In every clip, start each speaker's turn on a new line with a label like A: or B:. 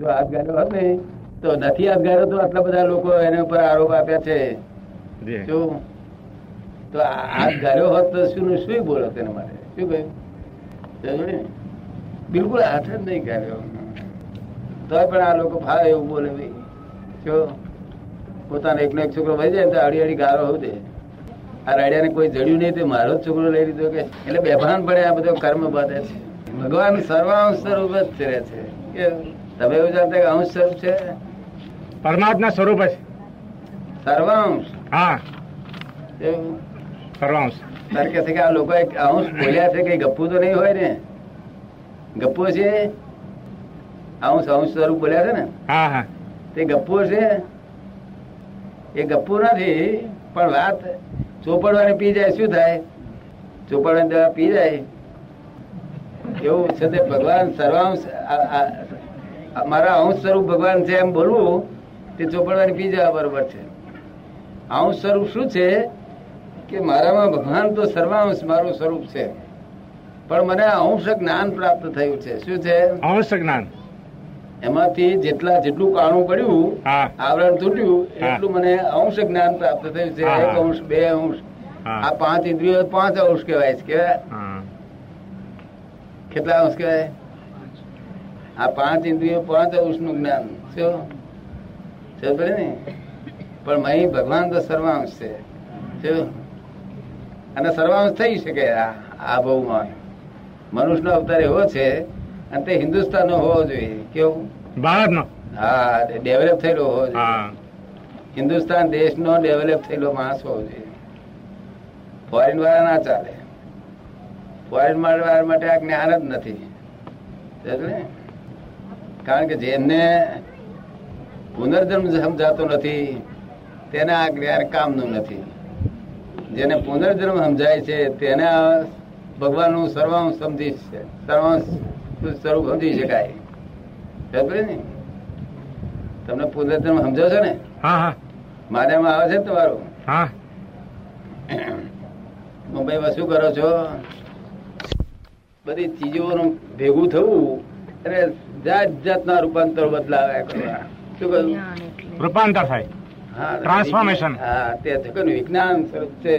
A: જો ગાળ્યો હોત ને તો નથી હાથ તો આટલા બધા લોકો એના ઉપર આરોપ આપ્યા છે.
B: જી.
A: તો આ હાથ ગાળ્યો હોત તો શું શું બોલો તેના માટે? શું કહ્યું? ને? બિલકુલ હાથ જ નહીં ગાળ્યો તોય પણ આ લોકો ફાવે એવું બોલે ભાઈ. જો પોતાનો એકનો એક છોકરો ભાઈ જાય તો આડી આડી ગાળો હોવ દે. આ રાડિયાને કોઈ જડ્યું નહીં તે મારો જ છોકરો લઈ લીધો કે? એટલે બેભાન પડે આ બધો કર્મ બાંધે છે. ભગવાન સર્વાંશ સ્વરૂપ જ છે કે તમે એવું જાણતા કે અંશ સ્વરૂપ છે?
B: પરમાત્મા સ્વરૂપ જ.
A: સર્વાંશ.
B: હા. સર્વાંશ.
A: તારે કે છે કે આ લોકો એક અંશ બોલ્યા છે કે ગપ્પુ તો નહીં હોય ને? ગપ્પુ છે? અંશ અંશ સ્વરૂપ બોલ્યા છે ને?
B: હા હા.
A: તે ગપ્પુ છે? એ ગપ્પુ નથી પણ વાત ચોપડવાની પી જાય શું થાય? ચોપડવાની દવા પી જાય? એવું છે તે ભગવાન સર્વાંશ મારા અંશ સ્વરૂપ ભગવાન છે એમ બોલવું તે ચોપડવાની બીજા બરોબર છે. અંશ સ્વરૂપ શું છે? કે મારામાં ભગવાન તો સર્વાંશ મારું સ્વરૂપ છે. પણ મને અંશ જ્ઞાન પ્રાપ્ત થયું છે. શું છે?
B: અંશ જ્ઞાન.
A: એમાંથી જેટલા જેટલું કાણું પડ્યું આવરણ તૂટ્યું એટલું મને અંશ જ્ઞાન પ્રાપ્ત થયું છે. એક અંશ બે અંશ. આ પાંચ ઇન્દ્રિયો પાંચ અંશ કહેવાય છે. કેવાય કેટલા અંશ કહેવાય? આ પાંચ ઇન્દ્રિયો પાંચ અંશનું જ્ઞાન. શું? ને પણ અહીં ભગવાન તો સર્વાંશ છે. શું? અને સર્વાંશ થઈ શકે આ આ મનુષ્ય મનુષ્યનો અવતાર એવો છે અને તે હિન્દુસ્તાનનો હોવો જોઈએ. કેવું?
B: ભારતનો
A: હા ડેવલપ થયેલો હોવો જોઈએ.
B: હિન્દુસ્તાન
A: હિન્દુસ્તાન દેશનો ડેવલપ થયેલો માણસ હોવો જોઈએ. ફોરેન વાળા ના ચાલે. ફોરેન મારવા માટે આ જ્ઞાન જ નથી. કારણ કે જેમને પુનર્જન્મ સમજાતો નથી તેને આ જ્ઞાન કામનું નથી. જેને પુનર્જન્મ સમજાય છે તેને ભગવાનનું સર્વાંશ સમજી છે સર્વાંશ સ્વરૂપ સમજી શકાય. સમજ્યો ને. તમને પુનર્જન્મ સમજો છો ને?
B: હા
A: આવે છે તમારું?
B: હા.
A: મુંબઈમાં શું કરો છો? બધી ચીજોનું ભેગું થવું એટલે જાત જાતના રૂપાંતર બદલાવ્યા કરવા. શું કહ્યું?
B: રૂપાંતર થાય. ટ્રાન્સફોર્મેશન
A: હા તે જગતનું વિજ્ઞાન સ્વરૂપ છે.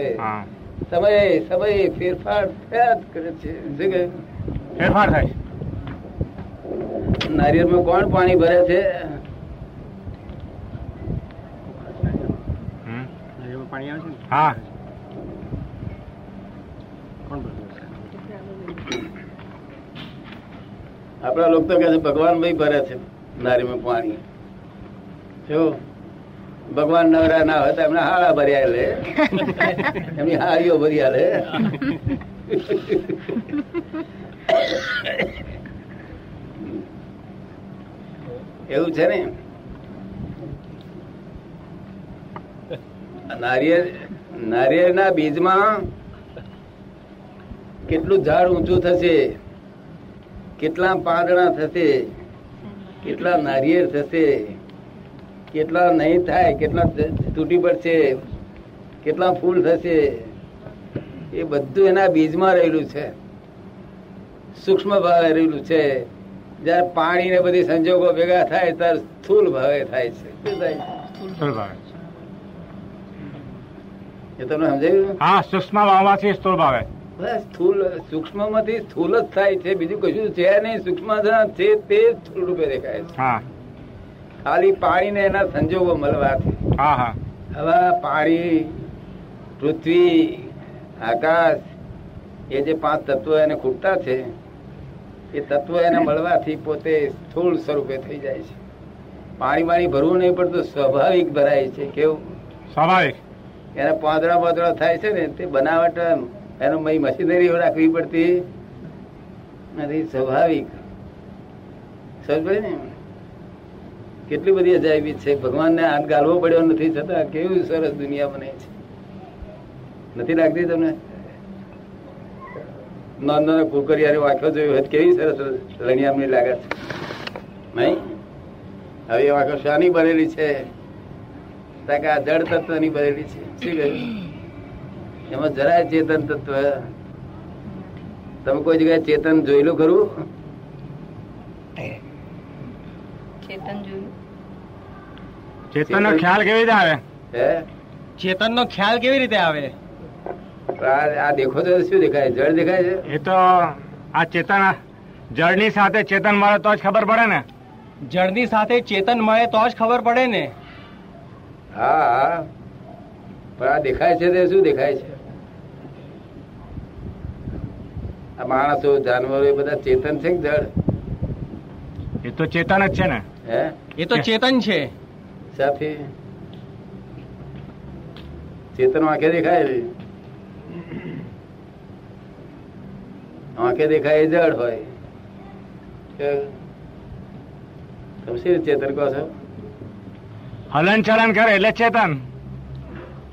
A: સમય સમય ફેરફાર થયા જ કરે છે. શું કહ્યું?
B: ફેરફાર થાય.
A: નારિયેળમાં કોણ પાણી ભરે છે?
C: પાણી આવે છે
B: હા.
C: કોણ ભરે હશે?
A: આપણા લોકો કહે છે, ભગવાન ભાઈ ભરે છે નારીમાં પાણી. ભગવાન નવરા ના હોય તો એમને હાળા ભર્યા લે. એમની હાળીઓ ભર્યા લે. એવું છે ને? નારિયેળ નારિયેળના બીજમાં કેટલું ઝાડ ઊંચું થશે? કેટલા પાંદડા થશે કેટલા નારિયેળ થશે કેટલા નહીં થાય કેટલા તૂટી પડશે કેટલા ફૂલ થશે એ બધું એના બીજમાં રહેલું છે. સૂક્ષ્મ ભાવે રહેલું છે. જયારે પાણી ને બધી સંજોગો ભેગા થાય ત્યારે સ્થૂલ ભાવે થાય છે. એ તમને સમજાયું?
B: હા સૂક્ષ્મ ભાવમાંથી સ્થુલ ભાવે.
A: બસ સ્થૂલ સૂક્ષ્મમાંથી સ્થૂલ જ થાય છે. બીજું કશું છે નહીં. સૂક્ષ્મ છે તે સ્થૂળ રૂપે દેખાય છે. ખાલી પાણી ને એના સંજોગો મળવાથી હવા પાણી પૃથ્વી આકાશ એ જે પાંચ તત્વો એને ખૂટતા છે એ તત્વો એને મળવાથી પોતે સ્થૂળ સ્વરૂપે થઈ જાય છે. પાણી પાણી ભરવું નહીં પડતું સ્વાભાવિક ભરાય છે. કેવું?
B: સ્વાભાવિક.
A: એને પાંદડા પાંદડા થાય છે ને તે બનાવટ એનો મય મશીનરી રાખવી પડતી. નથી સ્વાભાવિક. સમજ ને? કેટલી બધી અજાયબી છે. ભગવાનને હાથ ગાળવો પડ્યો નથી છતાં કેવી સરસ દુનિયા બને છે. નથી લાગતી તમને? નાના નાના કુકરિયાને વાંખો જોયો હોય કેવી સરસ લણિયામની છે. નહીં? હવે વાંખો શાની બનેલી છે. કારણ કે આ જળ તત્વની બનેલી છે. શું કહ્યું? એમાં જરાય ચેતન તત્વ તમે કોઈ જગ્યાએ ચેતન જોયેલું ખરું?
D: ચેતન જોયું.
B: ચેતનનો ખ્યાલ કેવી રીતે આવે?
A: હે?
C: ચેતન નો ખ્યાલ કેવી રીતે આવે?
A: આ આ દેખો તો શું દેખાય? જળ દેખાય છે?
B: એ તો આ ચેતન જળની સાથે ચેતન મળે તો જ ખબર પડે ને.
C: જળની સાથે ચેતન મળે તો જ ખબર પડે ને.
A: હા હા. પણ આ દેખાય છે તે શું દેખાય છે? આ માણસો જાનવરો એ બધા ચેતન છે કે જળ
B: એ તો ચેતન જ છે ને.
A: હે?
C: એ તો ચેતન છે.
A: સાથે. ચેતન આંખે દેખાય આંખે દેખાય એ જળ હોય. તમે શી ચેતન કહો છો?
B: હલન ચલન કરે એટલે ચેતન.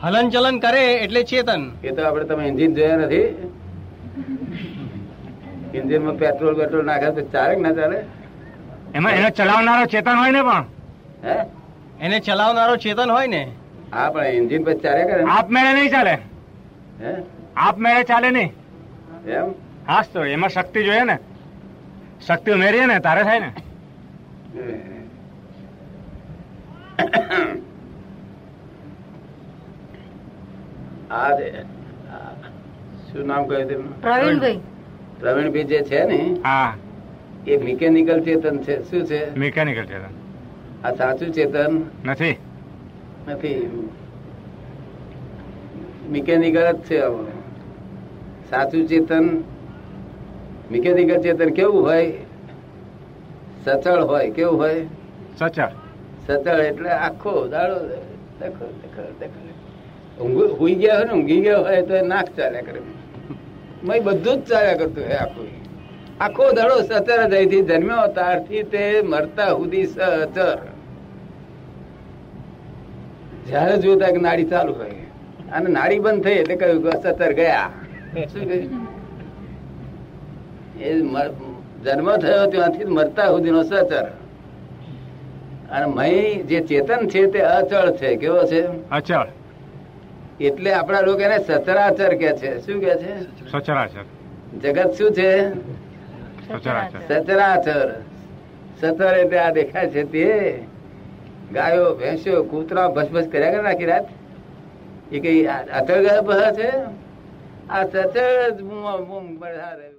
C: હલન ચલન કરે એટલે ચેતન.
A: એ તો આપણે તમે એન્જિન જોયા નથી? એન્જિનમાં પેટ્રોલ પેટ્રોલ નાખે તો ચાલે ના ચાલે?
B: એમાં એને ચલાવનારો ચેતન હોય ને પણ.
A: હે?
C: એને ચલાવનારો ચેતન હોય ને?
A: હા પણ એન્જિન પછી ચાલે કરે ને?
B: આપ મેળે નહીં ચાલે.
A: હે?
B: આપ મેળે ચાલે નહીં.
A: એમ?
B: હાસ તો એમાં શક્તિ જોઈએ ને. શક્તિ ઉમેરીએ ને તારે થાય ને.
A: આ શું નામ કહ્યું તેમનું
D: પ્રવીણભાઈ.
A: પ્રવીણભાઈ જે છે ને
B: હા.
A: એ મિકેનિકલ ચેતન છે. શું છે?
B: મિકેનિકલ ચેતન.
A: આ સાચું ચેતન?
B: નથી.
A: નથી. મિકેનિકલ જ છે સાચું ચેતન મિકેનિકલ ચેતન કેવું હોય? સચળ હોય કેવું હોય?
B: સચળ.
A: સચળ એટલે આખો દાડો દેખો દેખો દેખો. ઊંઘ- ગયા હોય ને ઊંઘી ગયા હોય તો નાક ચાલ્યા કરે. મય બધું જ ચાલ્યા કરતું હે આખું. આખો દડો સચર જ જન્મ્યો, ત્યારથી તે મરતા સુધી સચર. જયારે જોતા કે નાડી ચાલુ હોય અને નાડી બંધ થઈ એટલે કહ્યું કે સતર ગયા. એ જન્મ થયો ત્યાંથી મરતા સુધીનો સચર. અને મય જે ચેતન છે તે અચળ છે. કેવો છે?
B: અચળ.
A: એટલે આપણા લોકો એને સચરાચર કે છે. શું કે છે?
B: સચરાચર.
A: જગત શું છે?
B: સચરાચર.
A: સચર એટલે આ દેખાય છે તે. ગાયો ભેંસો કૂતરા ભસભસ કર્યા કરે આખી રાત? એ કઈ અચળ ગયા છે? આ બધા